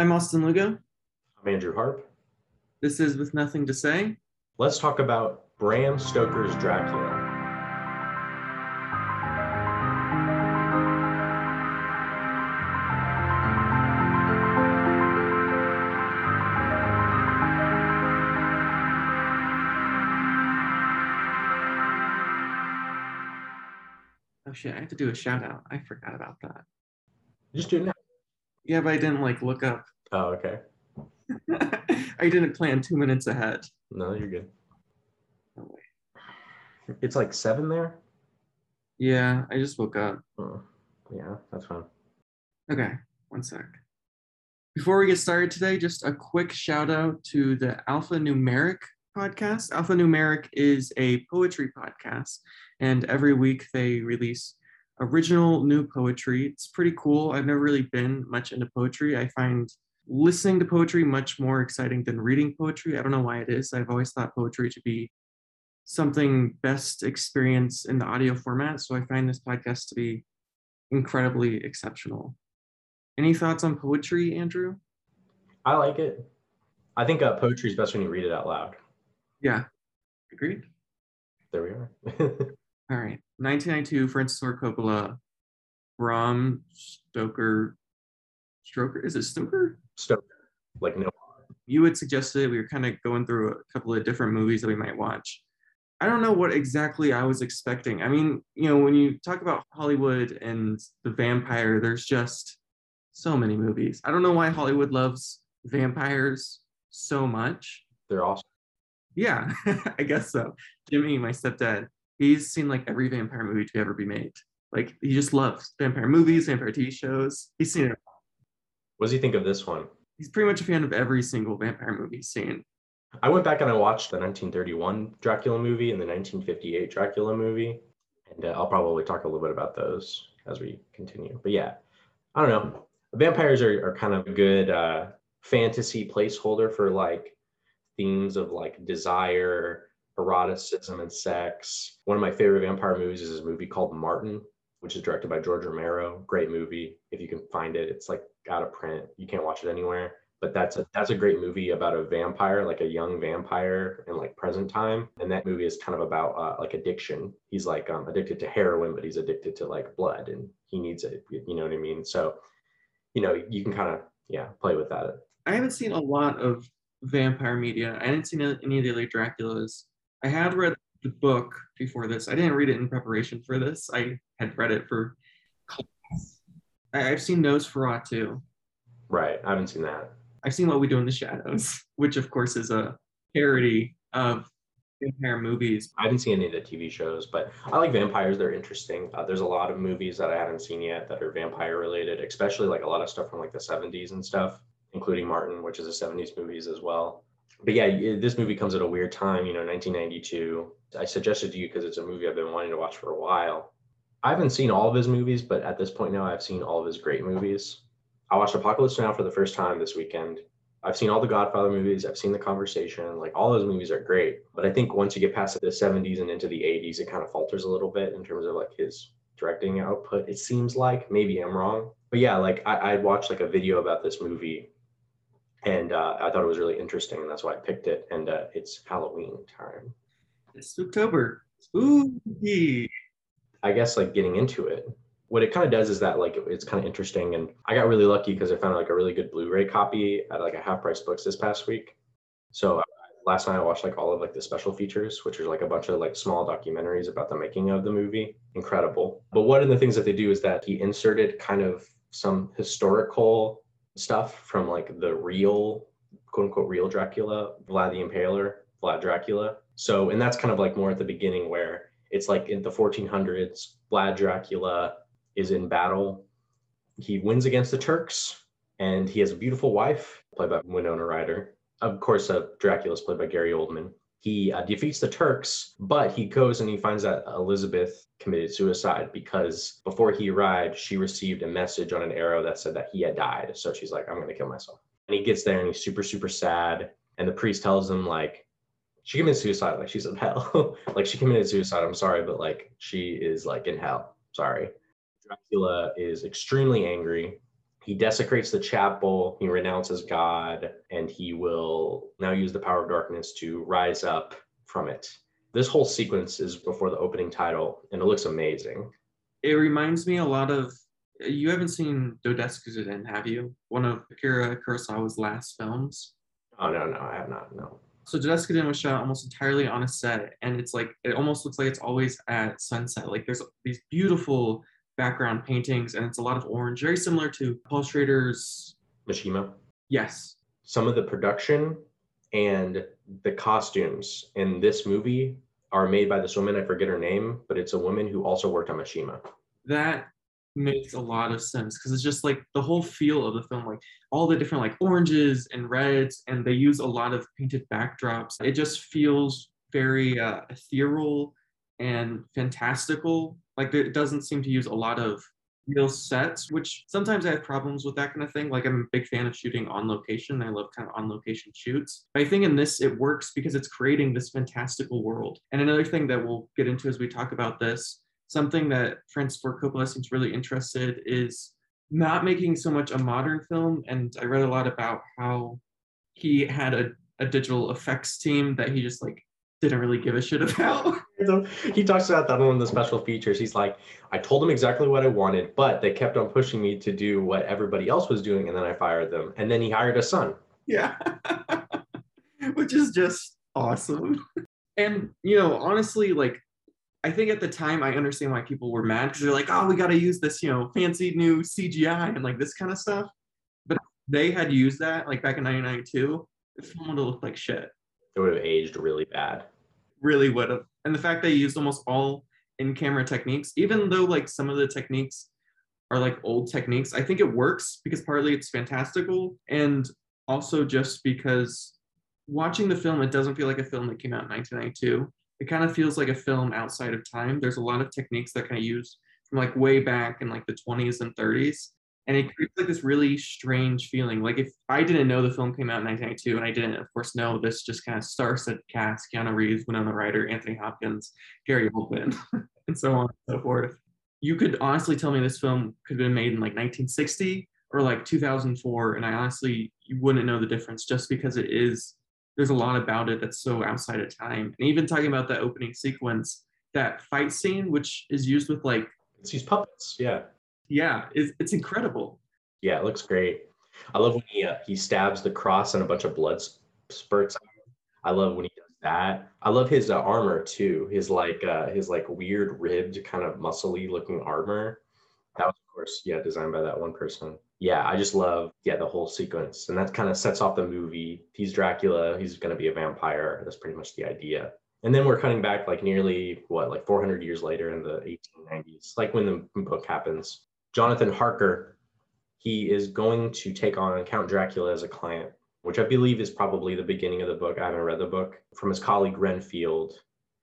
I'm Austin Lugo. I'm Andrew Harp. This is With Nothing to Say. Let's talk about Bram Stoker's Dracula. Oh shit, I have to do a shout out. I forgot about that. Just do it now. Yeah, but I didn't like look up. Oh, okay. I didn't plan two minutes ahead. No, you're good. Oh, wait. It's like seven there. Yeah, I just woke up. Oh, yeah, that's fine. Okay, one sec. Before we get started today, just a quick shout out to the Alpha Numeric podcast. Alpha Numeric is a poetry podcast, and every week they release original new poetry. It's pretty cool. I've never really been much into poetry. I find listening to poetry much more exciting than reading poetry. I don't know why it is. I've always thought poetry to be something best experienced in the audio format. So I find this podcast to be incredibly exceptional. Any thoughts on poetry, Andrew? I like it. I think uh, poetry is best when you read it out loud. Yeah, agreed. There we are. All right. 1992, Francis Ford Coppola, Bram Stoker. Stoker? Is it Stoker? Stoker, like no. You had suggested we were kind of going through a couple of different movies that we might watch. I don't know what exactly I was expecting. I mean, you know, when you talk about Hollywood and the vampire, there's just so many movies. I don't know why Hollywood loves vampires so much. They're awesome. Yeah, I guess so. Jimmy, my stepdad, he's seen like every vampire movie to ever be made. Like he just loves vampire movies, vampire TV shows. He's seen it. What does he think of this one? He's pretty much a fan of every single vampire movie he's seen. I went back and I watched the 1931 Dracula movie and the 1958 Dracula movie, and uh, I'll probably talk a little bit about those as we continue. But yeah, I don't know. Vampires are, are kind of a good uh, fantasy placeholder for like themes of like desire, eroticism, and sex. One of my favorite vampire movies is a movie called Martin, which is directed by George Romero. Great movie. If you can find it, it's like out of print. You can't watch it anywhere. But that's a that's a great movie about a vampire, like a young vampire in like present time. And that movie is kind of about uh, like addiction. He's like um, addicted to heroin, but he's addicted to like blood, and he needs it. You know what I mean? So, you know, you can kind of yeah play with that. I haven't seen a lot of vampire media. I didn't see any of the other Draculas. I had read the book before this. I didn't read it in preparation for this. I had read it for class. I- I've seen Nosferatu. Right. I haven't seen that. I've seen What We Do in the Shadows, which of course is a parody of vampire movies. I haven't seen any of the TV shows, but I like vampires. They're interesting. Uh, there's a lot of movies that I haven't seen yet that are vampire related, especially like a lot of stuff from like the 70s and stuff, including Martin, which is a 70s movies as well. But yeah, this movie comes at a weird time, you know, 1992. I suggested to you because it's a movie I've been wanting to watch for a while. I haven't seen all of his movies, but at this point now, I've seen all of his great movies. I watched Apocalypse Now for the first time this weekend. I've seen all the Godfather movies. I've seen The Conversation. Like all those movies are great. But I think once you get past the 70s and into the 80s, it kind of falters a little bit in terms of like his directing output. It seems like maybe I'm wrong. But yeah, like I, I watched like a video about this movie and uh, I thought it was really interesting. And that's why I picked it. And uh, it's Halloween time. It's October. Spooky. I guess like getting into it, what it kind of does is that like it's kind of interesting. And I got really lucky because I found like a really good Blu-ray copy at like a half price books this past week. So uh, last night I watched like all of like the special features, which are like a bunch of like small documentaries about the making of the movie. Incredible. But one of the things that they do is that he inserted kind of some historical stuff from like the real quote unquote real Dracula, Vlad the Impaler, Vlad Dracula. So, and that's kind of like more at the beginning where it's like in the 1400s, Vlad Dracula is in battle. He wins against the Turks and he has a beautiful wife played by Winona Ryder. Of course, uh, Dracula is played by Gary Oldman. He uh, defeats the Turks, but he goes and he finds that Elizabeth committed suicide because before he arrived, she received a message on an arrow that said that he had died. So she's like, I'm going to kill myself. And he gets there and he's super, super sad. And the priest tells him, like, she committed suicide, like she's in hell. like she committed suicide. I'm sorry, but like she is like in hell. Sorry. Dracula is extremely angry he desecrates the chapel, he renounces God, and he will now use the power of darkness to rise up from it. This whole sequence is before the opening title, and it looks amazing. It reminds me a lot of you haven't seen Dodes'ka-den, have you? One of Akira Kurosawa's last films. Oh no, no, I have not. No. So Dodes'ka-den was shot almost entirely on a set, and it's like it almost looks like it's always at sunset. Like there's these beautiful background paintings, and it's a lot of orange, very similar to Paul Schrader's Mishima. Yes. Some of the production and the costumes in this movie are made by this woman. I forget her name, but it's a woman who also worked on Mishima. That makes a lot of sense because it's just like the whole feel of the film, like all the different like oranges and reds, and they use a lot of painted backdrops. It just feels very uh, ethereal and fantastical. Like it doesn't seem to use a lot of real sets, which sometimes I have problems with that kind of thing. Like I'm a big fan of shooting on location. I love kind of on location shoots. But I think in this it works because it's creating this fantastical world. And another thing that we'll get into as we talk about this something that Francis Ford Coppola seems really interested is not making so much a modern film. And I read a lot about how he had a, a digital effects team that he just like didn't really give a shit about. he talks about that on one of the special features. He's like, I told them exactly what I wanted, but they kept on pushing me to do what everybody else was doing, and then I fired them. And then he hired a son. Yeah. Which is just awesome. And you know, honestly, like I think at the time I understand why people were mad because they're like, oh, we got to use this, you know, fancy new CGI and like this kind of stuff. But they had used that like back in 1992, the film would have looked like shit. It would have aged really bad. Really would have. And the fact they used almost all in camera techniques, even though like some of the techniques are like old techniques, I think it works because partly it's fantastical and also just because watching the film, it doesn't feel like a film that came out in 1992 it kind of feels like a film outside of time. There's a lot of techniques that kind of use from like way back in like the 20s and 30s. And it creates like this really strange feeling. Like if I didn't know the film came out in 1992, and I didn't, of course, know this just kind of star-set cast: Keanu Reeves, Winona Ryder, Anthony Hopkins, Gary Oldman, and so on and so forth. You could honestly tell me this film could have been made in like 1960 or like 2004, and I honestly you wouldn't know the difference just because it is there's a lot about it that's so outside of time. And even talking about that opening sequence, that fight scene, which is used with like it's these puppets, yeah, yeah, it's, it's incredible. Yeah, it looks great. I love when he uh, he stabs the cross and a bunch of blood spurts. I love when he does that. I love his uh, armor too. His like uh, his like weird ribbed kind of muscly looking armor. That was of course yeah designed by that one person yeah, I just love yeah the whole sequence, and that kind of sets off the movie. He's Dracula. He's going to be a vampire. That's pretty much the idea. And then we're cutting back like nearly what like 400 years later in the 1890s, like when the book happens. Jonathan Harker, he is going to take on Count Dracula as a client, which I believe is probably the beginning of the book. I haven't read the book from his colleague Renfield,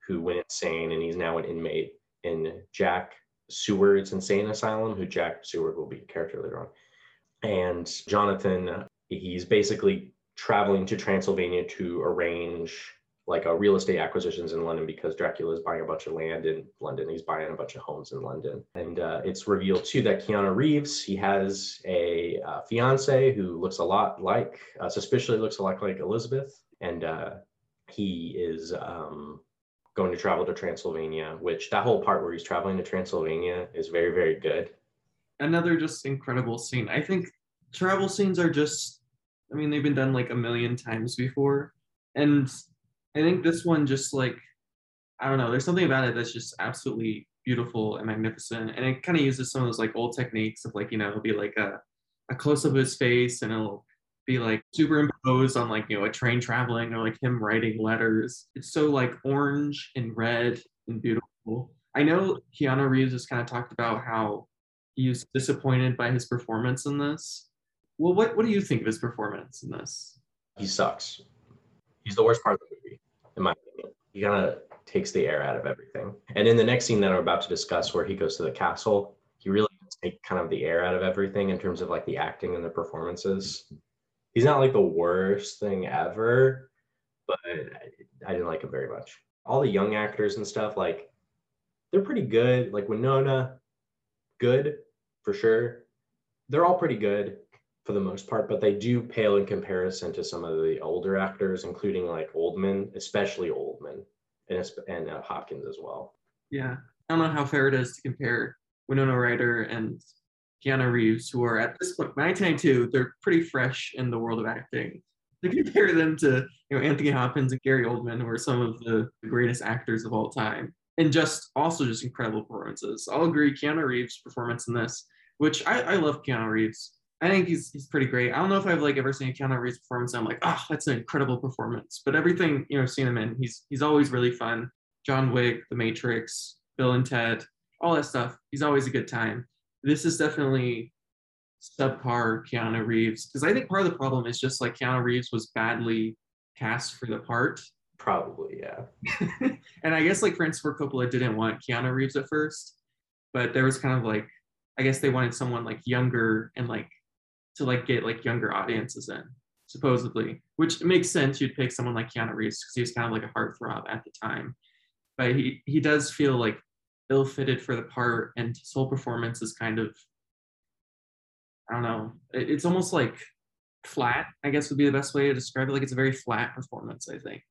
who went insane, and he's now an inmate in Jack Seward's insane asylum. Who Jack Seward will be a character later on and Jonathan, he's basically traveling to Transylvania to arrange like a real estate acquisitions in London because Dracula is buying a bunch of land in London. He's buying a bunch of homes in London. And uh, it's revealed too that Keanu Reeves, he has a uh, fiance who looks a lot like, uh, suspiciously looks a lot like Elizabeth. And uh, he is um, going to travel to Transylvania, which that whole part where he's traveling to Transylvania is very, very good another just incredible scene. I think travel scenes are just, I mean, they've been done like a million times before. And I think this one just like, I don't know, there's something about it that's just absolutely beautiful and magnificent. And it kind of uses some of those like old techniques of like, you know, it'll be like a, a close up of his face and it'll be like superimposed on like, you know, a train traveling or like him writing letters. It's so like orange and red and beautiful. I know Keanu Reeves has kind of talked about how he was disappointed by his performance in this. Well, what, what do you think of his performance in this? He sucks. He's the worst part of the movie, in my opinion. He kind of takes the air out of everything. And in the next scene that I'm about to discuss, where he goes to the castle, he really take kind of the air out of everything in terms of like the acting and the performances. He's not like the worst thing ever, but I, I didn't like him very much. All the young actors and stuff, like they're pretty good. Like Winona, good, for sure. they're all pretty good for the most part, but they do pale in comparison to some of the older actors, including like Oldman, especially Oldman, and and uh, Hopkins as well. Yeah, I don't know how fair it is to compare Winona Ryder and Keanu Reeves, who are at this point 1992, they're pretty fresh in the world of acting. To compare them to you know Anthony Hopkins and Gary Oldman, who are some of the greatest actors of all time, and just also just incredible performances. I'll agree, Keanu Reeves' performance in this, which I, I love Keanu Reeves. I think he's he's pretty great. I don't know if I've like ever seen a Keanu Reeves performance. I'm like, oh, that's an incredible performance. But everything you know, seen him in, he's he's always really fun. John Wick, The Matrix, Bill and Ted, all that stuff. He's always a good time this is definitely subpar Keanu Reeves because I think part of the problem is just like Keanu Reeves was badly cast for the part. Probably, yeah. and I guess like Francis Ford Coppola didn't want Keanu Reeves at first, but there was kind of like I guess they wanted someone like younger and like to like get like younger audiences in supposedly, which makes sense. You'd pick someone like Keanu Reeves because he was kind of like a heartthrob at the time, but he he does feel like ill-fitted for the part and his whole performance is kind of i don't know it's almost like flat i guess would be the best way to describe it. Like it's a very flat performance i think.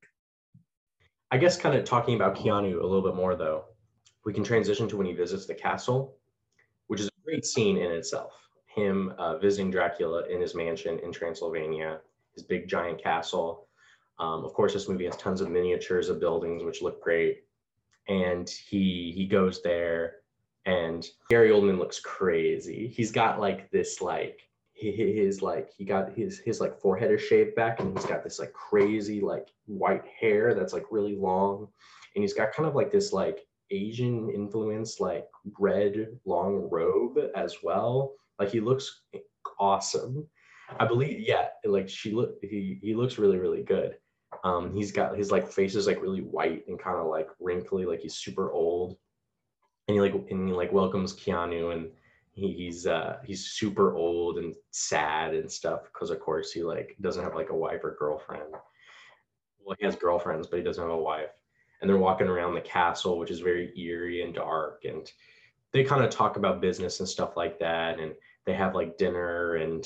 I guess kind of talking about keanu a little bit more though we can transition to when he visits the castle which is a great scene in itself him uh, visiting dracula in his mansion in transylvania his big giant castle um, of course this movie has tons of miniatures of buildings which look great and he he goes there and Gary Oldman looks crazy. He's got like this like his like he got his his like forehead is shaved back and he's got this like crazy like white hair that's like really long and he's got kind of like this like Asian influence like red long robe as well. Like he looks awesome. I believe yeah, like she look he he looks really really good. Um, he's got his like face is like really white and kind of like wrinkly, like he's super old. And he like and he like welcomes Keanu and he, he's uh he's super old and sad and stuff because of course he like doesn't have like a wife or girlfriend. Well, he has girlfriends, but he doesn't have a wife. And they're walking around the castle, which is very eerie and dark. And they kind of talk about business and stuff like that. And they have like dinner and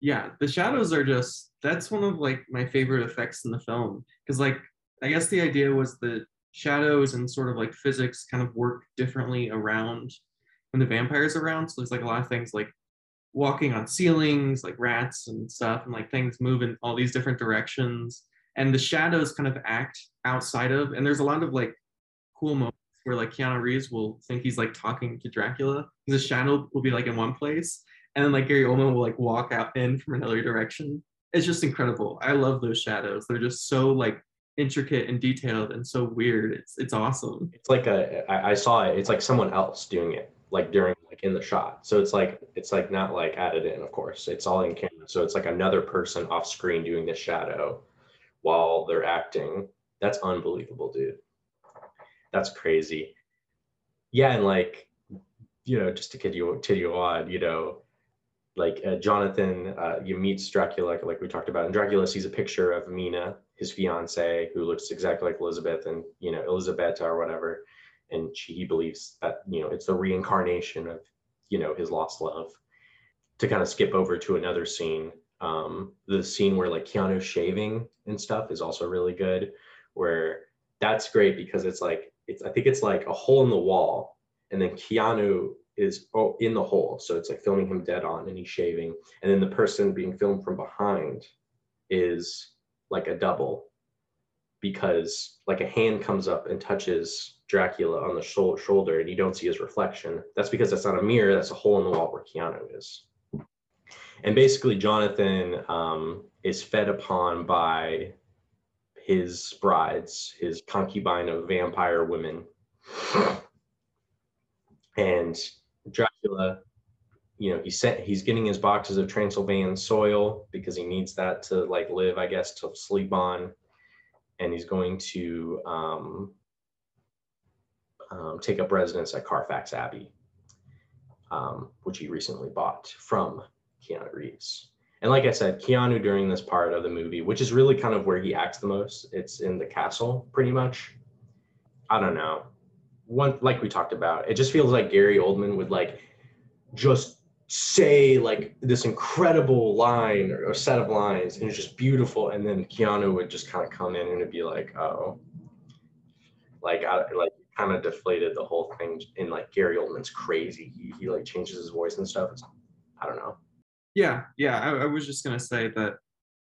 yeah, the shadows are just that's one of like my favorite effects in the film because like I guess the idea was that shadows and sort of like physics kind of work differently around when the vampire's are around. So there's like a lot of things like walking on ceilings, like rats and stuff, and like things move in all these different directions. And the shadows kind of act outside of, and there's a lot of like cool moments where like Keanu Reeves will think he's like talking to Dracula. The shadow will be like in one place, and then like Gary Oldman will like walk out in from another direction. It's just incredible. I love those shadows. They're just so like intricate and detailed and so weird. It's it's awesome. It's like a I, I saw it. It's like someone else doing it like during like in the shot. So it's like it's like not like added in, of course. It's all in camera. So it's like another person off screen doing the shadow while they're acting. That's unbelievable, dude. That's crazy. Yeah, and like you know, just to kid you, on, you know, like uh, Jonathan, uh, you meets Dracula, like, like we talked about, and Dracula sees a picture of Mina, his fiance, who looks exactly like Elizabeth, and you know Elizabeth or whatever, and she, he believes that you know it's the reincarnation of you know his lost love. To kind of skip over to another scene, um, the scene where like Keanu shaving and stuff is also really good, where that's great because it's like it's I think it's like a hole in the wall, and then Keanu is oh, in the hole. So it's like filming him dead on and he's shaving. And then the person being filmed from behind is like a double because like a hand comes up and touches Dracula on the sh- shoulder and you don't see his reflection. That's because that's not a mirror, that's a hole in the wall where Keanu is. And basically, Jonathan um, is fed upon by his brides, his concubine of vampire women. And Dracula, you know, he sent he's getting his boxes of Transylvanian soil because he needs that to like live, I guess, to sleep on, and he's going to um, um, take up residence at Carfax Abbey, um, which he recently bought from Keanu Reeves. And like I said, Keanu during this part of the movie, which is really kind of where he acts the most, it's in the castle, pretty much. I don't know. One like we talked about, it just feels like Gary Oldman would like just say like this incredible line or, or set of lines and it's just beautiful and then keanu would just kind of come in and it'd be like oh. Like I, like kind of deflated the whole thing in like gary oldman's crazy he, he like changes his voice and stuff. It's, i don't know Yeah, yeah. I, I was just gonna say that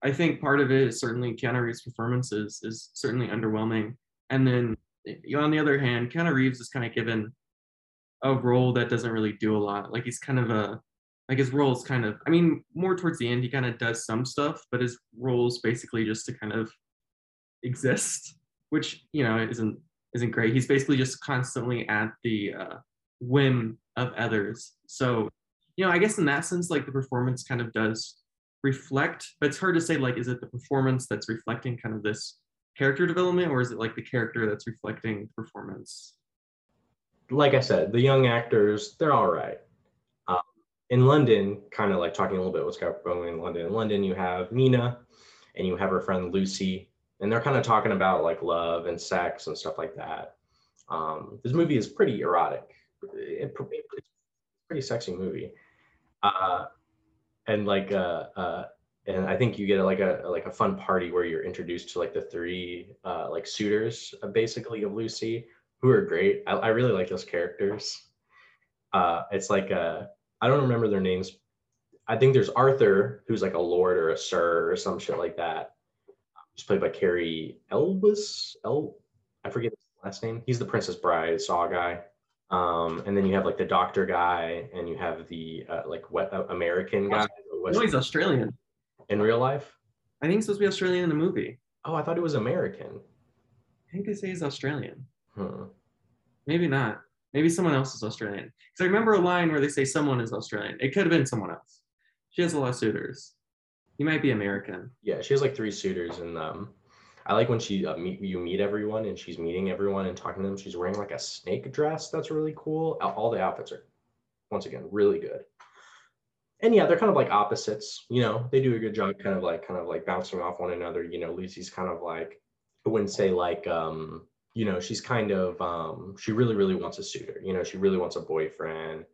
I think part of it is certainly Keanu Reeves' performances is certainly underwhelming. And then on the other hand, Keanu Reeves is kind of given a role that doesn't really do a lot. Like he's kind of a like his role is kind of I mean, more towards the end he kind of does some stuff, but his role is basically just to kind of exist, which you know isn't isn't great. He's basically just constantly at the uh, whim of others. So you know, I guess in that sense, like the performance kind of does reflect, but it's hard to say like, is it the performance that's reflecting kind of this character development, or is it like the character that's reflecting performance? like I said, the young actors, they're all right. Um, in London, kind of like talking a little bit what's going on in London. In London, you have Mina and you have her friend Lucy, and they're kind of talking about like love and sex and stuff like that. Um, this movie is pretty erotic. It, it's a pretty sexy movie. Uh, and like uh, uh, and I think you get like a like a fun party where you're introduced to like the three uh, like suitors uh, basically of Lucy who are great. I, I really like those characters. Uh, it's like I don't remember their names. I think there's Arthur, who's like a lord or a sir or some shit like that. He's played by Cary Elvis. El, I forget his last name. He's the Princess Bride Saw guy. Um, and then you have like the doctor guy, and you have the uh, like what uh, American guy. was No, he's Australian. in real life. I think he's supposed to be Australian in the movie. Oh, I thought it was American. I think they say he's Australian. Hmm. Maybe not. Maybe someone else is Australian. Because I remember a line where they say someone is Australian. It could have been someone else. She has a lot of suitors. He might be American. Yeah, she has like three suitors, and um, I like when she uh, meet you meet everyone, and she's meeting everyone and talking to them. She's wearing like a snake dress that's really cool. All- the outfits are, once again, really good. And yeah, they're kind of like opposites. You know, they do a good job, kind of like kind of like bouncing off one another. You know, Lucy's kind of like I wouldn't say like um, you know, she's kind of um, she really really wants a suitor. You know, she really wants a boyfriend.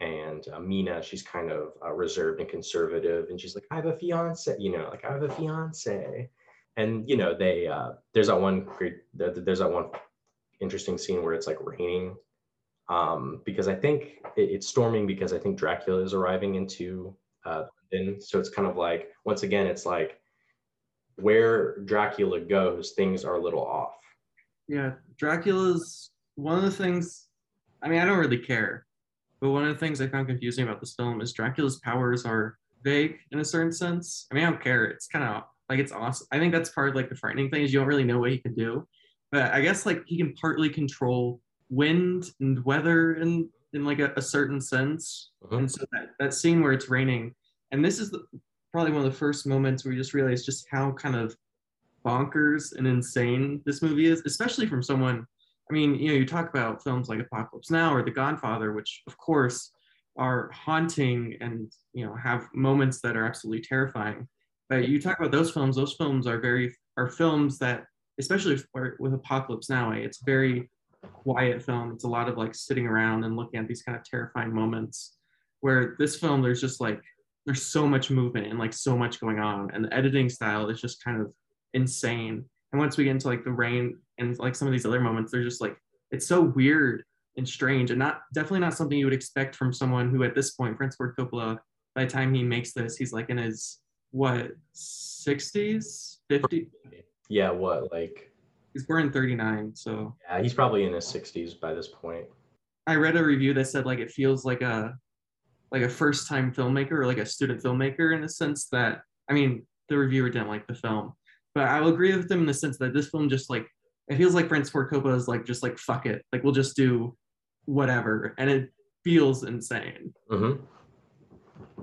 And uh, Mina, she's kind of uh, reserved and conservative, and she's like, "I have a fiance," you know, like I have a fiance and you know they uh there's that one there's that one interesting scene where it's like raining um because i think it, it's storming because i think dracula is arriving into uh london so it's kind of like once again it's like where dracula goes things are a little off Yeah, Dracula's one of the things. I mean, I don't really care, but one of the things I found confusing about this film is Dracula's powers are vague in a certain sense. I mean, I don't care. It's kind of like it's awesome. I think that's part of like the frightening thing is you don't really know what he can do, but I guess like he can partly control wind and weather in in like a, a certain sense. Mhm. And so that that scene where it's raining, and this is the, probably one of the first moments where you just realize just how kind of bonkers and insane this movie is, especially from someone. I mean, you know, you talk about films like Apocalypse Now or The Godfather, which of course are haunting and you know have moments that are absolutely terrifying. But you talk about those films; those films are very are films that, especially with Apocalypse Now, eh, it's very quiet film. It's a lot of like sitting around and looking at these kind of terrifying moments. Where this film, there's just like there's so much movement and like so much going on, and the editing style is just kind of insane. And once we get into like the rain and like some of these other moments, they're just like it's so weird and strange, and not definitely not something you would expect from someone who at this point, Francis Ford Coppola, by the time he makes this, he's like in his what 60s, 50. yeah what like He's born in 39, so yeah he's probably in his 60s by this point I read a review that said like it feels like a like a first time filmmaker or like a student filmmaker in the sense that I mean the reviewer didn't like the film, but I will agree with them in the sense that this film just like it feels like Francis Ford Coppola is like just like fuck it like we'll just do whatever and it feels insane. hmm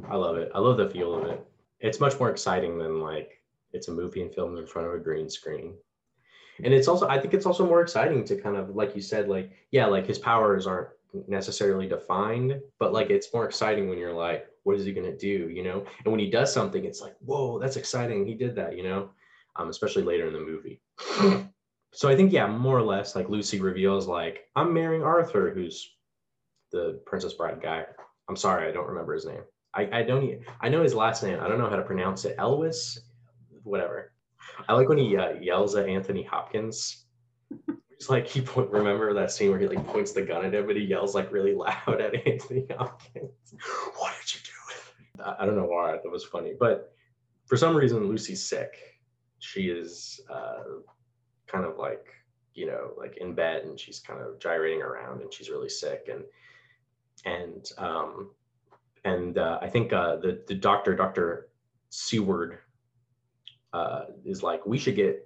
I love it. I love the feel of it. It's much more exciting than like it's a movie and filmed in front of a green screen. And it's also, I think it's also more exciting to kind of, like you said, like, yeah, like his powers aren't necessarily defined, but like it's more exciting when you're like, what is he going to do? You know? And when he does something, it's like, whoa, that's exciting. He did that, you know? Um, especially later in the movie. so I think, yeah, more or less, like Lucy reveals, like, I'm marrying Arthur, who's the Princess Bride guy. I'm sorry, I don't remember his name. I, I don't I know his last name. I don't know how to pronounce it. Elvis, whatever. I like when he uh, yells at Anthony Hopkins. It's like he point, remember that scene where he like points the gun at him, but he yells like really loud at Anthony Hopkins. What did you do? I, I don't know why that was funny, but for some reason Lucy's sick. She is uh, kind of like you know like in bed and she's kind of gyrating around and she's really sick and and um, and uh, I think uh, the the doctor, Doctor Seward, uh, is like, we should get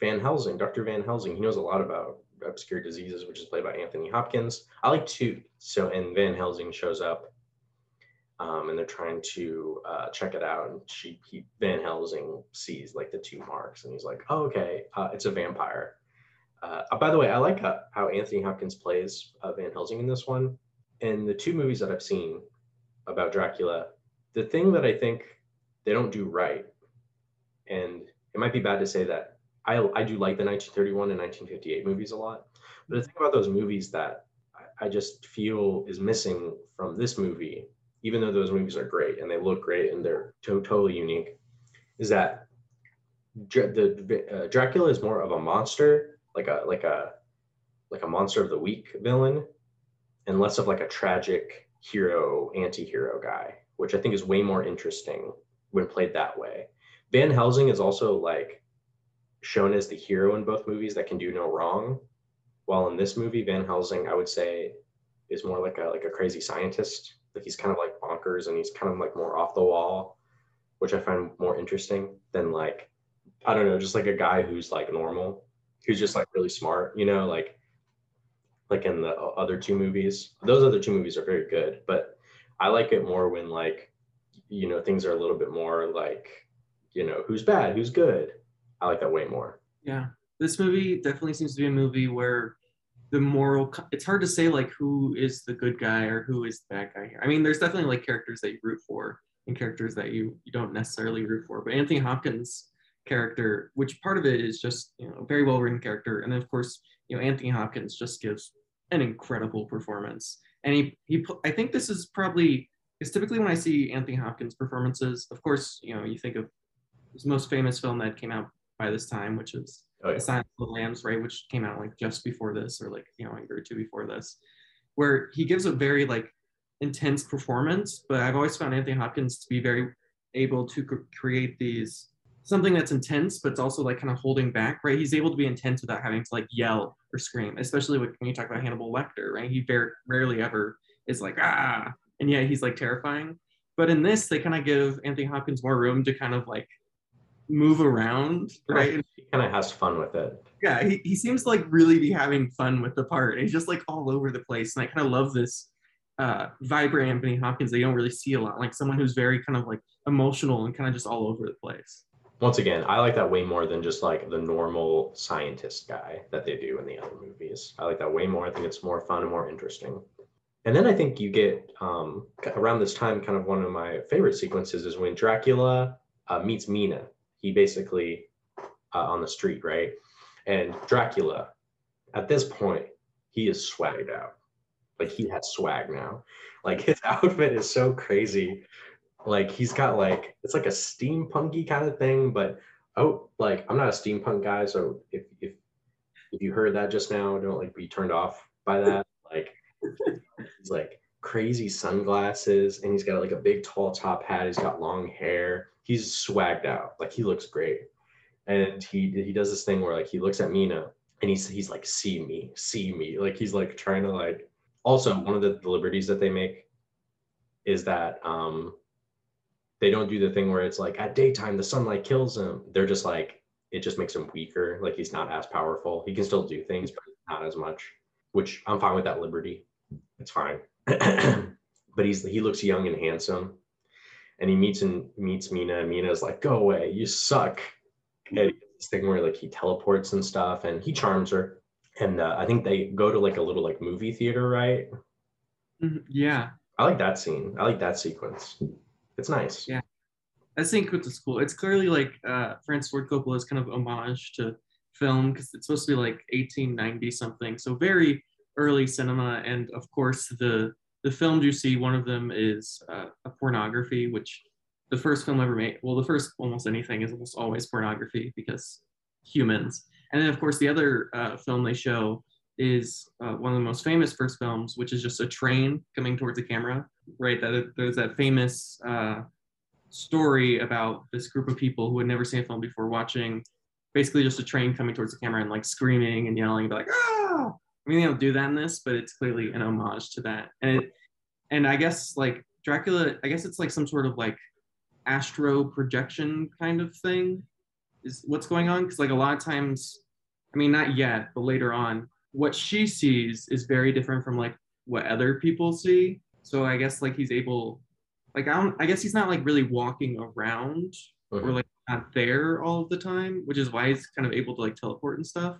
Van Helsing, Dr. Van Helsing. He knows a lot about obscure diseases, which is played by Anthony Hopkins. I like two. So, and Van Helsing shows up, um, and they're trying to uh, check it out. And she, he, Van Helsing sees like the two marks, and he's like, "Oh, okay, uh, it's a vampire." Uh, by the way, I like how, Anthony Hopkins plays Van Helsing in this one. In the two movies that I've seen, about Dracula, the thing that I think they don't do right, and it might be bad to say that I, I do like the 1931 and 1958 movies a lot, but the thing about those movies that I, just feel is missing from this movie, even though those movies are great and they look great and they're to- totally unique, is that the uh, Dracula is more of a monster, like a like a like a monster of the week villain, and less of like a tragic hero anti-hero guy which i think is way more interesting when played that way. Van helsing is also like shown as the hero in both movies that can do no wrong while in this movie van helsing i would say is more like a like a crazy scientist. Like he's kind of like bonkers and he's kind of like more off the wall which i find more interesting than like i don't know just like a guy who's like normal who's just like really smart you know like like in the uh, other two movies. Those other two movies are very good, but I like it more when like you know things are a little bit more like you know who's bad, who's good. I like that way more. Yeah, this movie definitely seems to be a movie where the moral it's hard to say like who is the good guy or who is the bad guy here. I mean, there's definitely like characters that you root for and characters that you you don't necessarily root for. But Anthony Hopkins character, which part of it is just you know a very well written character, and then of course you know Anthony Hopkins just gives an incredible performance. And he, he I think this is probably because typically when I see Anthony Hopkins performances, of course, you know, you think of his most famous film that came out by this time, which is oh, yeah. The Silence of the Lambs, right, which came out like just before this, or like you know, a year or two before this, where he gives a very like intense performance. But I've always found Anthony Hopkins to be very able to create these something that's intense, but it's also like kind of holding back, right? He's able to be intense without having to like yell or scream, especially when you talk about Hannibal Lecter, right? He very rarely ever is like, ah, and yeah, he's like terrifying. But in this, they kind of give Anthony Hopkins more room to kind of like move around, right? He kind of has fun with it. Yeah, he, he seems to like really be having fun with the part. He's just like all over the place. And I kind of love this uh, vibrant Anthony Hopkins they don't really see a lot, like someone who's very kind of like emotional and kind of just all over the place once again, I like that way more than just like the normal scientist guy that they do in the other movies. I like that way more. I think it's more fun and more interesting. And then I think you get um, around this time, kind of one of my favorite sequences is when Dracula uh, meets Mina. He basically uh, on the street, right? And Dracula, at this point, he is swagged out. Like he has swag now. Like his outfit is so crazy like he's got like it's like a steampunky kind of thing, but oh, like I'm not a steampunk guy, so if if if you heard that just now, don't like be turned off by that. Like he's like crazy sunglasses, and he's got like a big tall top hat. He's got long hair. He's swagged out. Like he looks great, and he he does this thing where like he looks at Mina and he's he's like see me, see me. Like he's like trying to like. Also, one of the liberties that they make is that um they don't do the thing where it's like at daytime the sunlight kills him. They're just like it just makes him weaker. Like he's not as powerful. He can still do things, but not as much. Which I'm fine with that liberty. It's fine. but he's he looks young and handsome, and he meets and meets Mina. And Mina's like, "Go away, you suck." And this thing where like he teleports and stuff, and he charms her. And uh, I think they go to like a little like movie theater, right? Mm-hmm. Yeah. I like that scene. I like that sequence. It's nice. Yeah. I think the school, it's clearly like uh, Francis Ford Coppola's kind of homage to film because it's supposed to be like 1890 something. So very early cinema. And of course, the the films you see, one of them is uh, a pornography, which the first film ever made, well, the first almost anything is almost always pornography because humans. And then, of course, the other uh, film they show is uh, one of the most famous first films, which is just a train coming towards the camera, right? That there's that famous uh, story about this group of people who had never seen a film before watching basically just a train coming towards the camera and like screaming and yelling, like, ah! I mean, they don't do that in this, but it's clearly an homage to that. And it, and I guess like Dracula, I guess it's like some sort of like astro projection kind of thing is what's going on. Cause like a lot of times, I mean, not yet, but later on, what she sees is very different from like what other people see. So I guess like he's able, like I don't, I guess he's not like really walking around or like not there all of the time, which is why he's kind of able to like teleport and stuff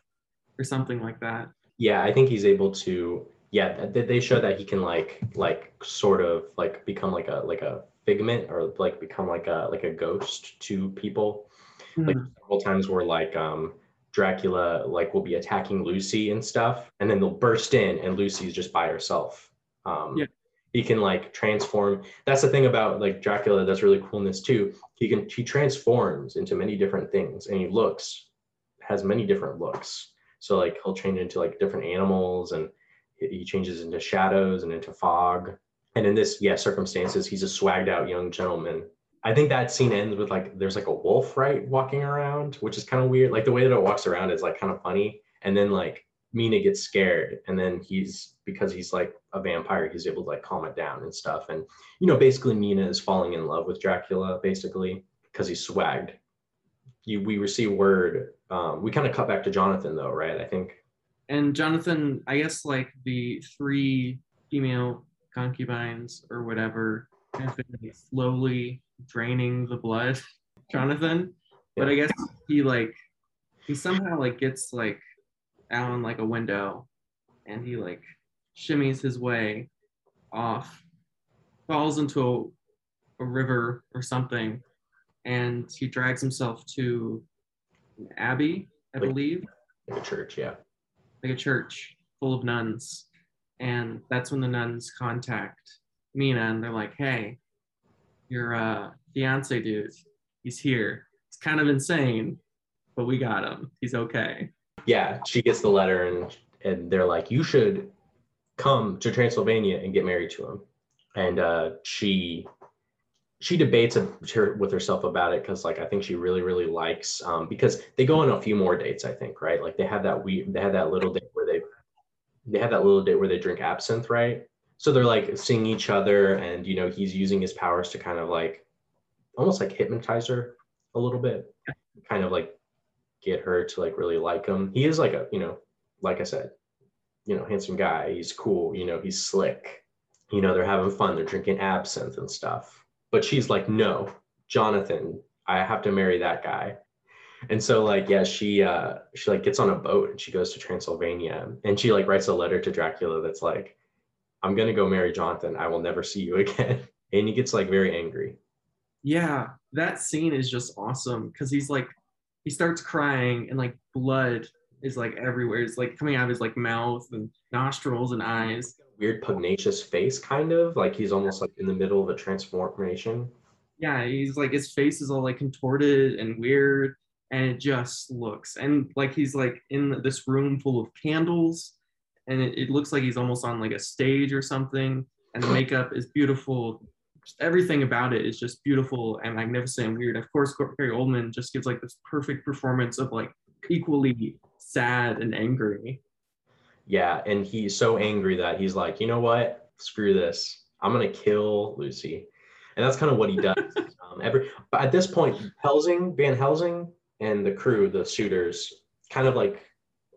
or something like that. Yeah, I think he's able to. Yeah, they show that he can like like sort of like become like a like a figment or like become like a like a ghost to people. Like Hmm. several times where like um Dracula like will be attacking Lucy and stuff, and then they'll burst in and Lucy's just by herself. Um, Yeah. He can like transform. That's the thing about like Dracula that's really cool in this too. He can he transforms into many different things, and he looks has many different looks. So like he'll change into like different animals, and he he changes into shadows and into fog. And in this, yeah, circumstances, he's a swagged out young gentleman I think that scene ends with like there's like a wolf right walking around, which is kind of weird. Like the way that it walks around is like kind of funny. And then like Mina gets scared, and then he's because he's like a vampire, he's able to like calm it down and stuff. And you know, basically Mina is falling in love with Dracula, basically because he's swagged. You we receive word. Um, we kind of cut back to Jonathan though, right? I think. And Jonathan, I guess like the three female concubines or whatever have been slowly draining the blood, Jonathan. But I guess he like he somehow like gets like out on like a window and he like shimmies his way off, falls into a, a river or something, and he drags himself to an abbey, I Like- believe Like a church, yeah. like a church full of nuns. And that's when the nuns contact Mina and they're like, hey, your uh, fiance dude, he's here. It's kind of insane, but we got him. He's okay. yeah she gets the letter and and they're like you should come to transylvania and get married to him and uh she she debates with herself about it because like i think she really really likes um because they go on a few more dates i think right like they have that we they have that little date where they they have that little date where they drink absinthe right so they're like seeing each other and you know he's using his powers to kind of like almost like hypnotize her a little bit kind of like get her to like really like him. He is like a, you know, like I said, you know, handsome guy. He's cool, you know, he's slick. You know, they're having fun, they're drinking absinthe and stuff. But she's like, no, Jonathan, I have to marry that guy. And so like, yeah, she uh she like gets on a boat and she goes to Transylvania and she like writes a letter to Dracula that's like, I'm gonna go marry Jonathan. I will never see you again. And he gets like very angry. Yeah, that scene is just awesome because he's like, he starts crying and like blood is like everywhere. It's like coming out of his like mouth and nostrils and eyes. Weird pugnacious face, kind of like he's almost like in the middle of a transformation. yeah, he's like his face is all like contorted and weird, and it just looks and like he's like in this room full of candles, and it, it looks like he's almost on like a stage or something, and the makeup is beautiful. Just everything about it is just beautiful and magnificent and weird. Of course, Gary Oldman just gives like this perfect performance of like equally sad and angry. Yeah, and he's so angry that he's like, you know what? Screw this. I'm gonna kill Lucy, and that's kind of what he does. um, every but at this point, Helsing, Van Helsing, and the crew, the shooters, kind of like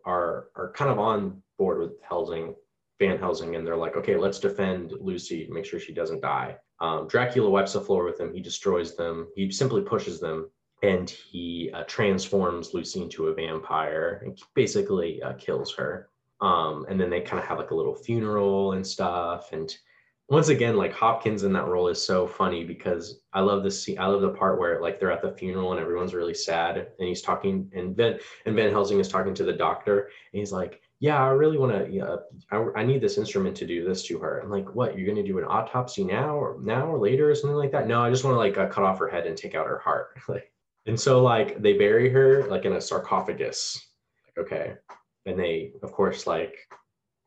are are kind of on board with Helsing, Van Helsing, and they're like, okay, let's defend Lucy, make sure she doesn't die. Um, Dracula wipes the floor with them. He destroys them. He simply pushes them, and he uh, transforms Lucy into a vampire and basically uh, kills her um and then they kind of have like a little funeral and stuff and once again like hopkins in that role is so funny because i love the scene i love the part where like they're at the funeral and everyone's really sad and he's talking and ben and van helsing is talking to the doctor and he's like yeah, I really want to, yeah, I, I need this instrument to do this to her. I'm like, what, you're going to do an autopsy now or now or later or something like that? No, I just want to like uh, cut off her head and take out her heart. like, and so like they bury her like in a sarcophagus. Like, okay. And they, of course, like,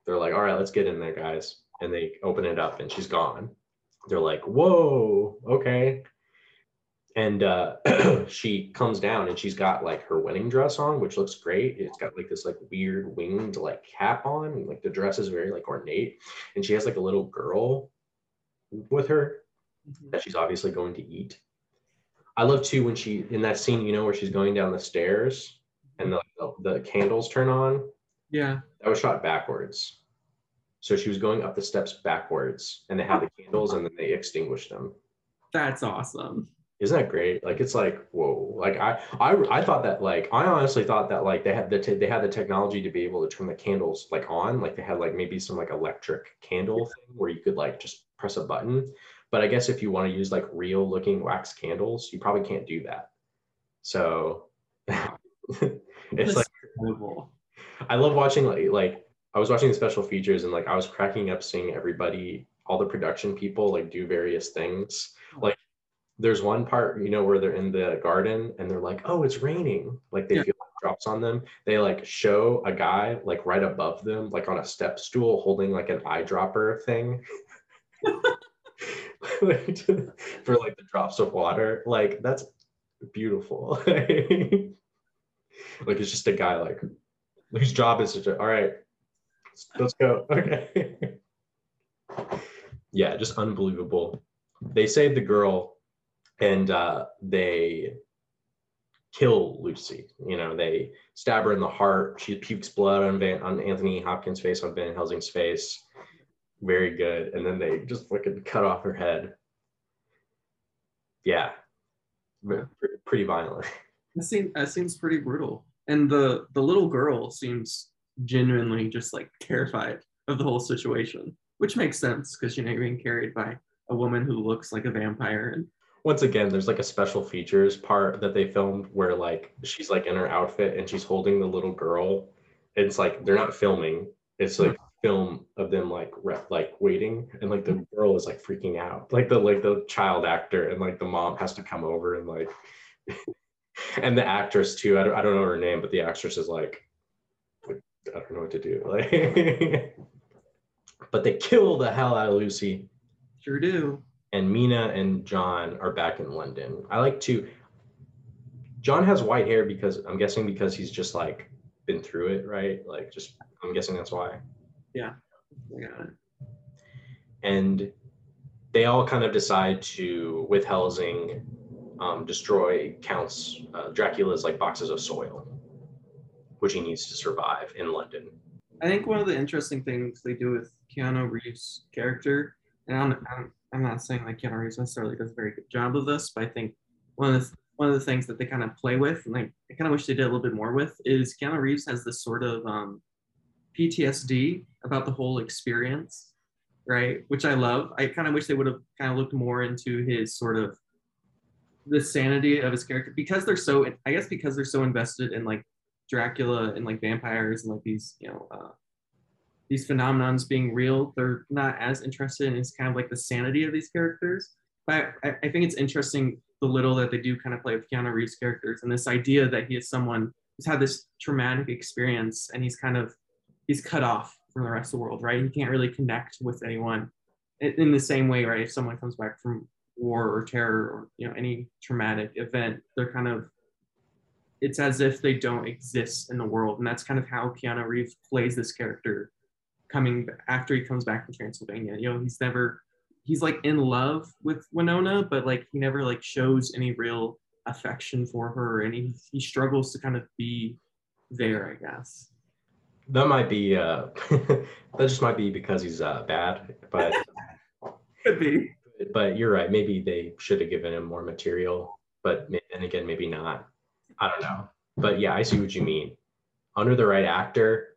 they're like, all right, let's get in there, guys. And they open it up and she's gone. They're like, whoa, okay and uh, she comes down and she's got like her wedding dress on which looks great. It's got like this like weird winged like cap on and, like the dress is very like ornate. And she has like a little girl with her mm-hmm. that she's obviously going to eat. I love too when she in that scene you know where she's going down the stairs and the, the, the candles turn on? Yeah. That was shot backwards. So she was going up the steps backwards and they had the candles and then they extinguished them. That's awesome isn't that great? Like it's like whoa like I, I i thought that like i honestly thought that like they had the te- they had the technology to be able to turn the candles like on like they had like maybe some like electric candle thing where you could like just press a button. But i guess if you want to use like real looking wax candles you probably can't do that. So it's like i love watching like like i was watching the special features and like i was cracking up seeing everybody all the production people like do various things. Like there's one part you know where they're in the garden and they're like oh it's raining. Like they yeah. feel like drops on them. They like show a guy like right above them like on a step stool holding like an eyedropper thing. For like the drops of water. Like that's beautiful. Like it's just a guy like whose job is to all right let's go. Okay. Yeah just unbelievable. They saved the girl and uh, they kill Lucy. You know, they stab her in the heart. She pukes blood on Van, on Anthony Hopkins' face, on Van Helsing's face. Very good. And then they just fucking cut off her head. Yeah, pretty violent. That seems that seems pretty brutal. And the the little girl seems genuinely just like terrified of the whole situation, which makes sense because you know you're being carried by a woman who looks like a vampire and once again, there's like a special features part that they filmed where like she's like in her outfit and she's holding the little girl. It's like they're not filming. It's like hmm. film of them like rep, like waiting and like the girl is like freaking out. Like the like the child actor and like the mom has to come over and like and the actress too. I don't, I don't know her name, but the actress is like I don't know what to do. Like but they kill the hell out of Lucy. Sure do and Mina and John are back in London. I like to. John has white hair because I'm guessing because he's just like been through it, right? Like, just I'm guessing that's why. Yeah, it. And they all kind of decide to, with Helsing, um, destroy Count's uh, Dracula's like boxes of soil, which he needs to survive in London. I think one of the interesting things they do with Keanu Reeves' character, and I'm, I'm I'm not saying like Keanu Reeves necessarily does a very good job of this, but I think one of the one of the things that they kind of play with, and like I kind of wish they did a little bit more with, is Keanu Reeves has this sort of um, PTSD about the whole experience, right? Which I love. I kind of wish they would have kind of looked more into his sort of the sanity of his character because they're so. I guess because they're so invested in like Dracula and like vampires and like these you know uh, these phenomenons being real, they're not as interested in it's kind of like the sanity of these characters. But I, I think it's interesting the little that they do kind of play with Keanu Reeves characters and this idea that he is someone who's had this traumatic experience and he's kind of he's cut off from the rest of the world, right? He can't really connect with anyone in the same way, right? If someone comes back from war or terror or you know any traumatic event, they're kind of it's as if they don't exist in the world, and that's kind of how Keanu Reeves plays this character coming after he comes back from Transylvania. You know, he's never he's like in love with Winona, but like he never like shows any real affection for her, and he he struggles to kind of be there, I guess. That might be uh that just might be because he's uh bad, but could be. But you're right. Maybe they should have given him more material, but and again, maybe not. I don't know. But yeah, I see what you mean. Under the right actor,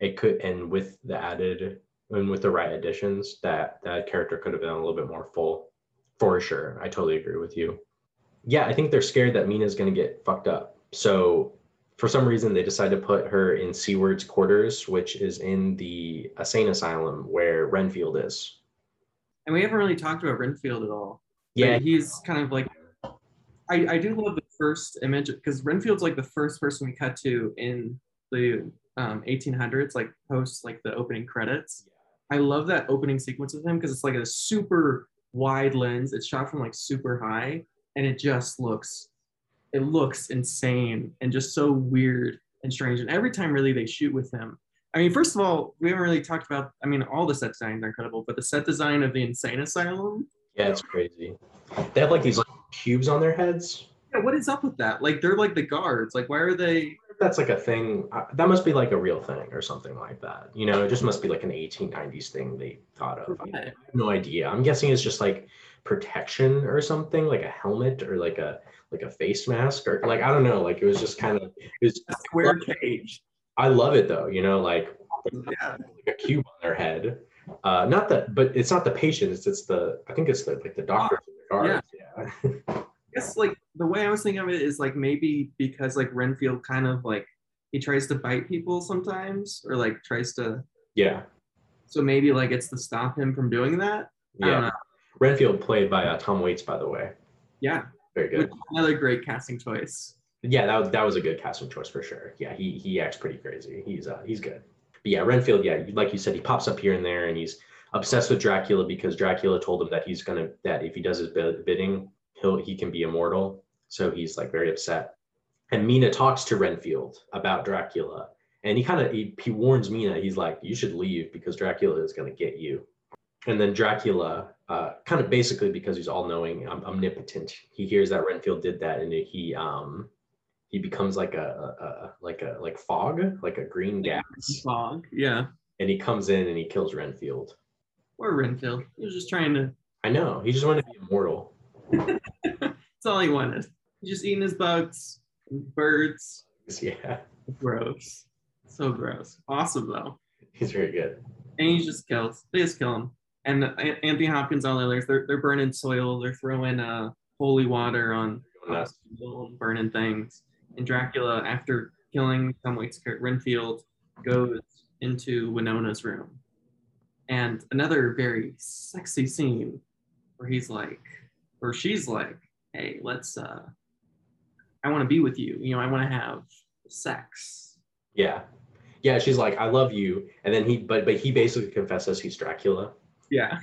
it could and with the added and with the right additions that that character could have been a little bit more full. For sure. I totally agree with you. Yeah i think they're scared that mina's going to get fucked up. So for some reason they decided to put her in Seward's quarters, which is in the insane asylum where Renfield is. And we haven't really talked about Renfield at all. Yeah, But he's kind of like I, I do love the first image because Renfield's like the first person we cut to in the um, 1800s, like post like the opening credits. I love that opening sequence of him because it's like a super wide lens. It's shot from like super high, and it just looks, it looks insane and just so weird and strange. And every time really they shoot with him. I mean, first of all, we haven't really talked about. I mean, all the set designs are incredible, but the set design of the insane asylum yeah, it's crazy. They have like these like, cubes on their heads. Yeah, what is up with that? Like they're like the guards. Like why are they? That's like a thing. uh, That must be like a real thing or something like that. You know, it just must be like an 1890s thing they thought of. I have no idea. I'm guessing it's just like protection or something, like a helmet or like a like a face mask or like I don't know. Like it was just kind of. It was. A square cage. I love it though. You know, like Yeah. like a cube on their head. Uh, not the, but it's not the patients. It's the. I think it's the like the doctors and the guards. Yeah. I guess like the way I was thinking of it is like maybe because like Renfield kind of like he tries to bite people sometimes or like tries to yeah. so maybe like it's to stop him from doing that. I don't Yeah. know. Renfield played by uh, Tom Waits, by the way. Yeah. Very good. Another great casting choice. Yeah, that was that was a good casting choice for sure. Yeah, he he acts pretty crazy. He's uh he's good. But yeah, Renfield, yeah, like you said, he pops up here and there, and he's obsessed with Dracula because Dracula told him that he's gonna that if he does his bidding, he'll he can be immortal. So he's like very upset. And Mina talks to Renfield about Dracula, and he kind of he, he warns Mina. He's like, you should leave because Dracula is gonna get you. And then Dracula, uh, kind of basically because he's all knowing, um, omnipotent, he hears that Renfield did that, and he um he becomes like a, a, a like a like fog, like a green gas, Fog. Yeah. and he comes in and he kills Renfield. Or Renfield. He was just trying to I know he just wanted to be immortal. that's all he wanted. He's just eating his bugs, birds. Yeah, Gross. So gross. Awesome though. he's very good. and he just kills. They just kill him. And Anthony Hopkins, all the others, they're they're burning soil. They're throwing uh holy water on burning things. And Dracula, after killing Tom Waits' Renfield, goes into Winona's room. And another very sexy scene where he's like, or she's like, "Hey, let's. uh I want to be with you. You know, I want to have sex." Yeah, yeah. She's like, I love you, and then he but but he basically confesses he's Dracula, Yeah.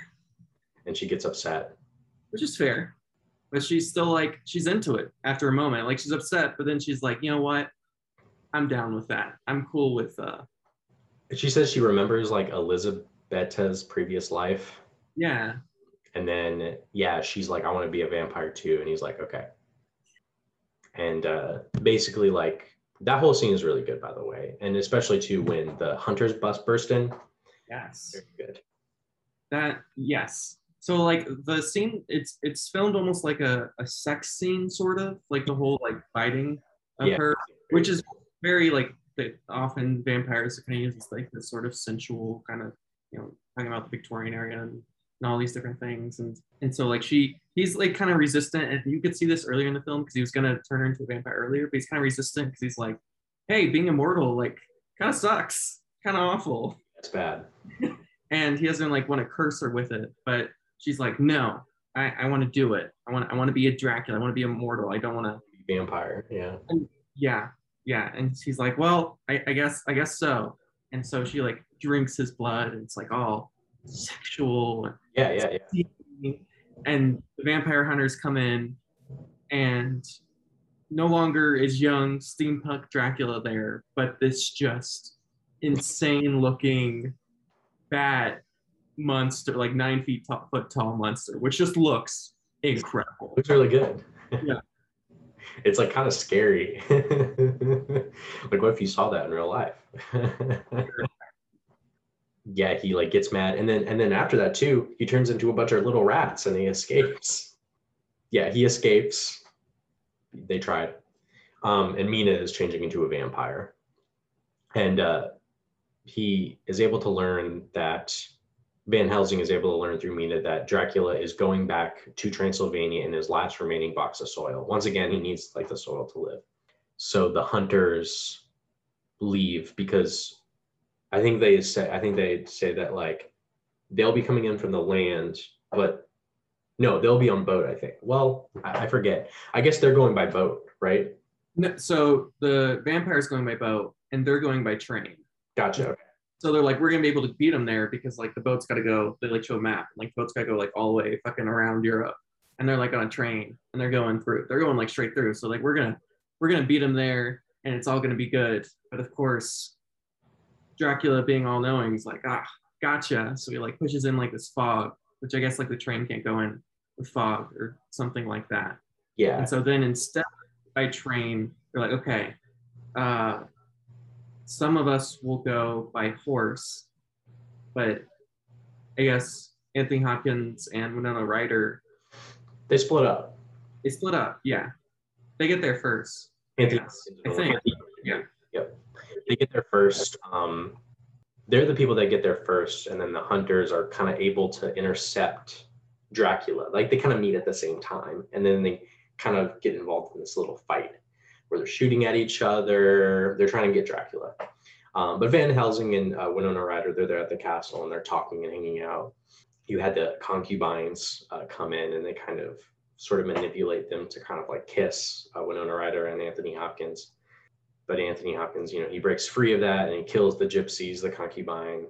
and she gets upset. which is fair. But she's still like she's into it after a moment. Like she's upset, but then she's like, you know what? I'm down with that. I'm cool with uh She says she remembers like Elizabeth's previous life, yeah. And then yeah, she's like, I want to be a vampire too, and he's like, okay. And uh, basically, like that whole scene is really good, by the way, and especially too when the hunters bus burst in. Yes. Very good. That yes. So like the scene it's it's filmed almost like a, a sex scene sort of, like the whole like biting of Yeah. her, which is very like that often vampires kind of use like this sort of sensual kind of you know talking about the Victorian area and, and all these different things and and so like she he's like kind of resistant and you could see this earlier in the film because he was gonna turn her into a vampire earlier but he's kind of resistant because he's like hey being immortal like kind of sucks kind of awful That's bad. and he doesn't like want to curse her with it but she's like no I, I want to do it I want I want to be a Dracula I want to be immortal I don't want to be Vampire. Yeah. yeah yeah and she's like well I, I guess i guess so and so she like drinks his blood and it's like all sexual Yeah. Yeah. Yeah. and the vampire hunters come in and no longer is young steampunk dracula there but this just insane looking bat monster like nine feet tall, foot tall monster which just looks incredible Looks really good. Yeah. It's like kind of scary. like what if you saw that in real life? Yeah, he like gets mad and then and then after that too, he turns into a bunch of little rats and he escapes. Yeah, he escapes. They tried. Um, and Mina is changing into a vampire. And uh, he is able to learn that Van Helsing is able to learn through Mina that Dracula is going back to Transylvania in his last remaining box of soil. Once again, he needs like the soil to live. so the hunters leave because I think they say I think they say that like they'll be coming in from the land, but no, they'll be on boat. I think. Well, I, I forget. I guess they're going by boat, right? No, so the vampire's going by boat and they're going by train. Gotcha. So they're like, we're gonna be able to beat them there because like the boat's gotta go. They like show a map, like the boat's gotta go like all the way fucking around Europe, and they're like on a train and they're going through. They're going like straight through. So like we're gonna we're gonna beat them there, and it's all gonna be good. But of course, Dracula being all knowing is like, ah, gotcha. So he like pushes in like this fog, which I guess like the train can't go in with fog or something like that. Yeah. And so then instead by train, they're like, okay, uh, some of us will go by horse, but I guess Anthony Hopkins and Winona Ryder, They split up. they split up. Yeah. They get there first. Anthony I think. They get there first. Um, they're the people that get there first, and then the hunters are kind of able to intercept Dracula. Like they kind of meet at the same time, and then they kind of get involved in this little fight where they're shooting at each other. They're trying to get Dracula. Um, but Van Helsing and uh, Winona Ryder, they're there at the castle and they're talking and hanging out. You had the concubines uh, come in and they kind of sort of manipulate them to kind of like kiss uh, Winona Ryder and Anthony Hopkins. But Anthony Hopkins, you know, he breaks free of that and he kills the gypsies, the concubine.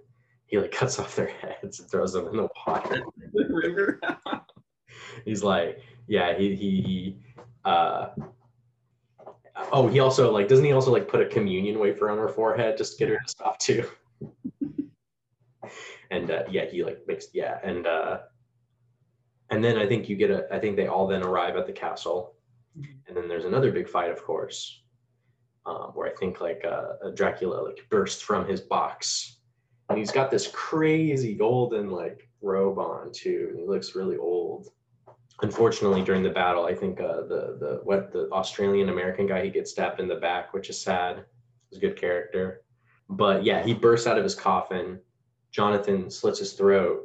He like cuts off their heads and throws them in the water. River. He's like, yeah, he he, he uh oh, he also like doesn't he also like put a communion wafer on her forehead just to get her to stop too? and uh, yeah, he like makes yeah, and uh and then I think you get a I think they all then arrive at the castle, and then there's another big fight, of course, um, where I think like uh, Dracula like bursts from his box, and he's got this crazy golden like robe on too, and he looks really old. Unfortunately, during the battle, I think uh, the the what the Australian American guy he gets stabbed in the back, which is sad. He's a good character, but yeah, he bursts out of his coffin. Jonathan slits his throat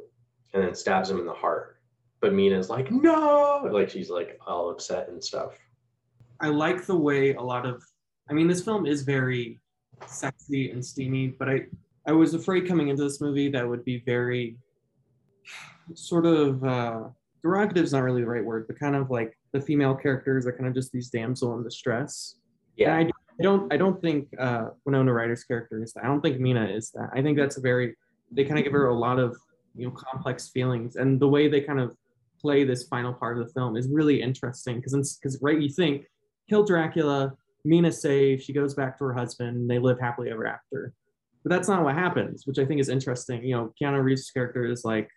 and then stabs him in the heart. But Mina's like, no, like she's like all upset and stuff. I like the way a lot of I mean this film is very sexy and steamy, but I I was afraid coming into this movie that would be very sort of uh derogative is not really the right word, but kind of like the female characters are kind of just these damsel in distress. Yeah, I, I don't I don't think uh Winona Ryder's character is that. I don't think Mina is that. I think that's a very they kind of give her a lot of you know complex feelings and the way they kind of play this final part of the film is really interesting because because right you think kill Dracula, Mina's safe, she goes back to her husband, and they live happily ever after. But that's not what happens, which I think is interesting. You know, Keanu Reeves' character is like,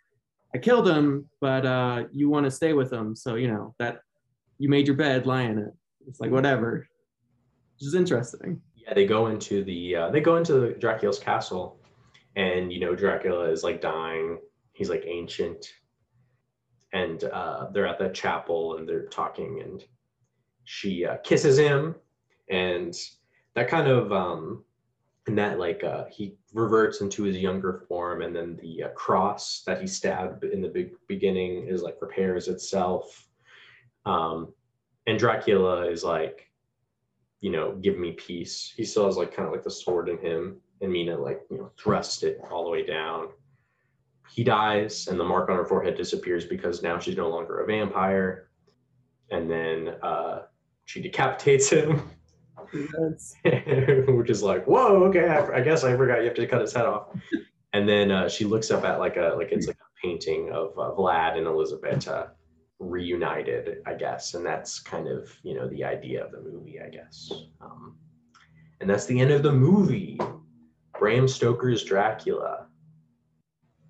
I killed him, but uh, you want to stay with him, so you know that you made your bed, lie in it. It's like whatever, which is interesting. yeah. They go into the uh, they go into the Dracula's castle, and you know Dracula is like dying. He's like ancient, and uh, they're at the chapel and they're talking, and she uh, kisses him, and that kind of um, and that like uh, he reverts into his younger form, and then the uh, cross that he stabbed in the big beginning is like repairs itself, um, and Dracula is like you know, give me peace. He still has like kind of like the sword in him, and Mina like you know thrust it all the way down. He dies, and the mark on her forehead disappears because now she's no longer a vampire. And then uh, she decapitates him, Which is like, whoa, okay, I, I guess I forgot you have to cut his head off. And then uh, she looks up at like a like it's like a painting of uh, Vlad and Elizabeth uh, reunited, I guess, and that's kind of you know the idea of the movie, I guess. Um, and that's the end of the movie. Bram Stoker's Dracula.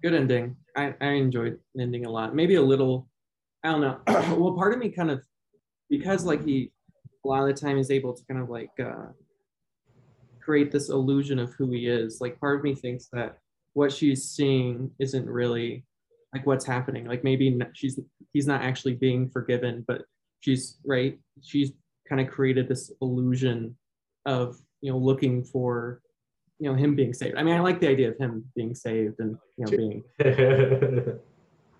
good ending. I, I enjoyed ending a lot. Maybe a little, I don't know. well, part of me kind of, because like he, a lot of the time is able to kind of like uh, create this illusion of who he is. Like part of me thinks that what she's seeing isn't really like what's happening. Like maybe she's he's not actually being forgiven, but she's right. She's kind of created this illusion of you know looking for you know him being saved. I mean, I like the idea of him being saved and you know being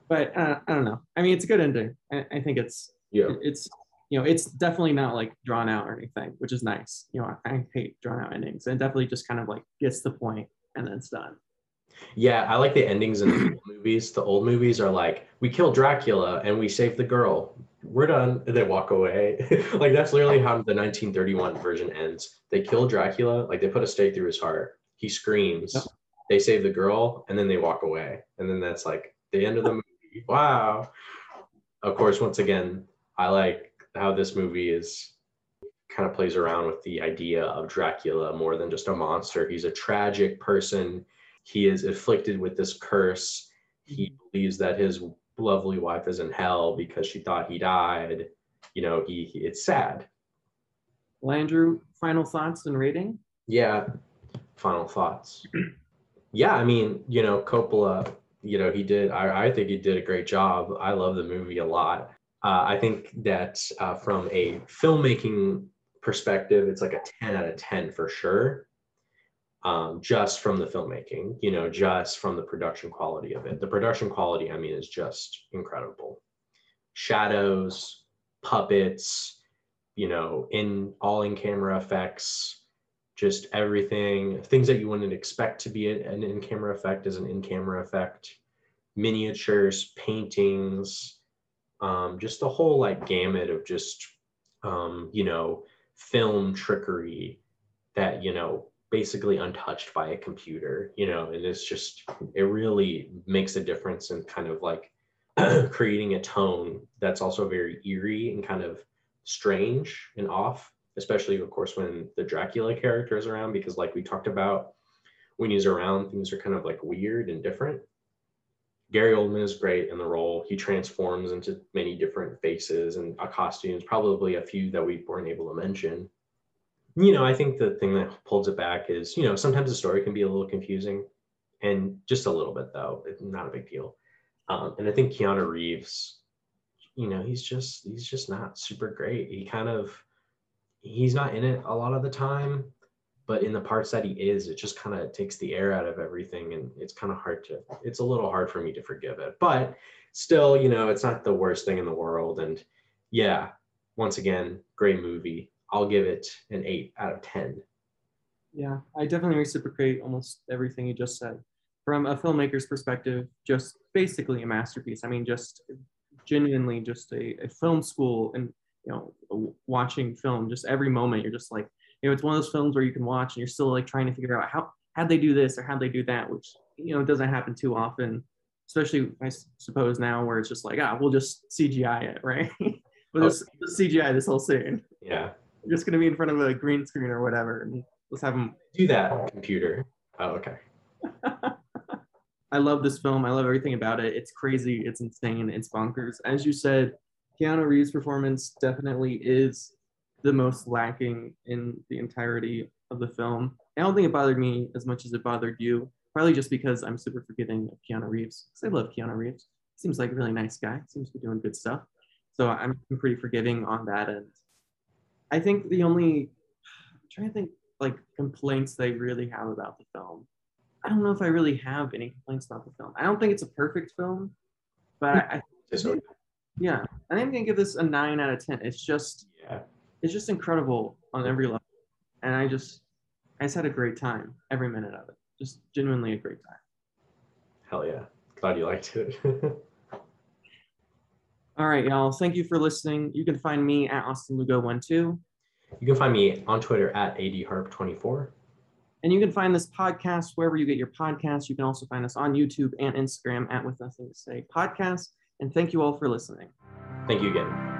but uh, I don't know. I mean, it's a good ending. I, I think it's yeah. it's you know, it's definitely not like drawn out or anything, which is nice. You know, I, I hate drawn out endings, and it definitely just kind of like gets the point and then it's done. Yeah, I like the endings in the movies. The old movies are like, we kill Dracula and we save the girl. We're done. And they walk away. like that's literally how the 1931 version ends. They kill Dracula, like they put a stake through his heart. He screams. Yep. They save the girl, and then they walk away. And then that's like the end of the movie. Wow. Of course, once again, I like how this movie is kind of plays around with the idea of Dracula more than just a monster. He's a tragic person he is afflicted with this curse. He mm-hmm. believes that his lovely wife is in hell because she thought he died. You know, he, he it's sad. Well, Andrew, final thoughts and rating? Yeah, final thoughts. yeah, I mean, you know, Coppola, you know, he did. I, I think he did a great job. I love the movie a lot. Uh, I think that uh, from a filmmaking perspective, it's like a 10 out of 10 for sure um, just from the filmmaking, you know, just from the production quality of it. The production quality, I mean, is just incredible. Shadows, puppets, you know, in all in camera effects, just everything, things that you wouldn't expect to be an in camera effect as an in camera effect, miniatures, paintings, um, just the whole like gamut of just, um, you know, film trickery that, you know, basically untouched by a computer, you know, and it's just, it really makes a difference in kind of like creating a tone that's also very eerie and kind of strange and off, especially, of course, when the Dracula character is around, because like we talked about, when he's around, things are kind of like weird and different. Gary Oldman is great in the role. He transforms into many different faces and costumes, probably a few that we weren't able to mention you know, I think the thing that pulls it back is, you know, sometimes the story can be a little confusing and just a little bit though, not a big deal. Um, and I think Keanu Reeves, you know, he's just, he's just not super great. He kind of, he's not in it a lot of the time, but in the parts that he is, it just kind of takes the air out of everything. And it's kind of hard to, it's a little hard for me to forgive it, but still, you know, it's not the worst thing in the world. And yeah, once again, great movie I'll give it an eight out of 10. Yeah, I definitely reciprocate almost everything you just said. From a filmmaker's perspective, just basically a masterpiece. I mean, just genuinely just a, a film school and, you know, watching film, just every moment, you're just like, you know, it's one of those films where you can watch and you're still like trying to figure out how, how'd they do this or how'd they do that, which, you know, doesn't happen too often, especially I suppose now where it's just like, ah, we'll just CGI it, right? we'll just CGI this whole scene. Yeah just gonna be in front of a green screen or whatever, and let's have them do that. Computer. Oh, okay. I love this film. I love everything about it. It's crazy. It's insane. It's bonkers. As you said, Keanu Reeves' performance definitely is the most lacking in the entirety of the film. I don't think it bothered me as much as it bothered you. Probably just because I'm super forgiving of Keanu Reeves. Because I love Keanu Reeves. Seems like a really nice guy. Seems to be doing good stuff. So I'm pretty forgiving on that end. I think the only I'm trying to think like complaints they really have about the film. I don't know if I really have any complaints about the film. I don't think it's a perfect film, but I, I think, yeah, I think I'm gonna give this a nine out of ten. It's just yeah, it's just incredible on every level, and I just I just had a great time every minute of it. Just genuinely a great time. Hell yeah! Glad you liked it. All right, y'all. Thank you for listening. You can find me at Austin Lugo12. You can find me on Twitter at ADHarp24. And you can find this podcast wherever you get your podcasts. You can also find us on YouTube and Instagram at With Nothing to Say Podcast. And thank you all for listening. Thank you again.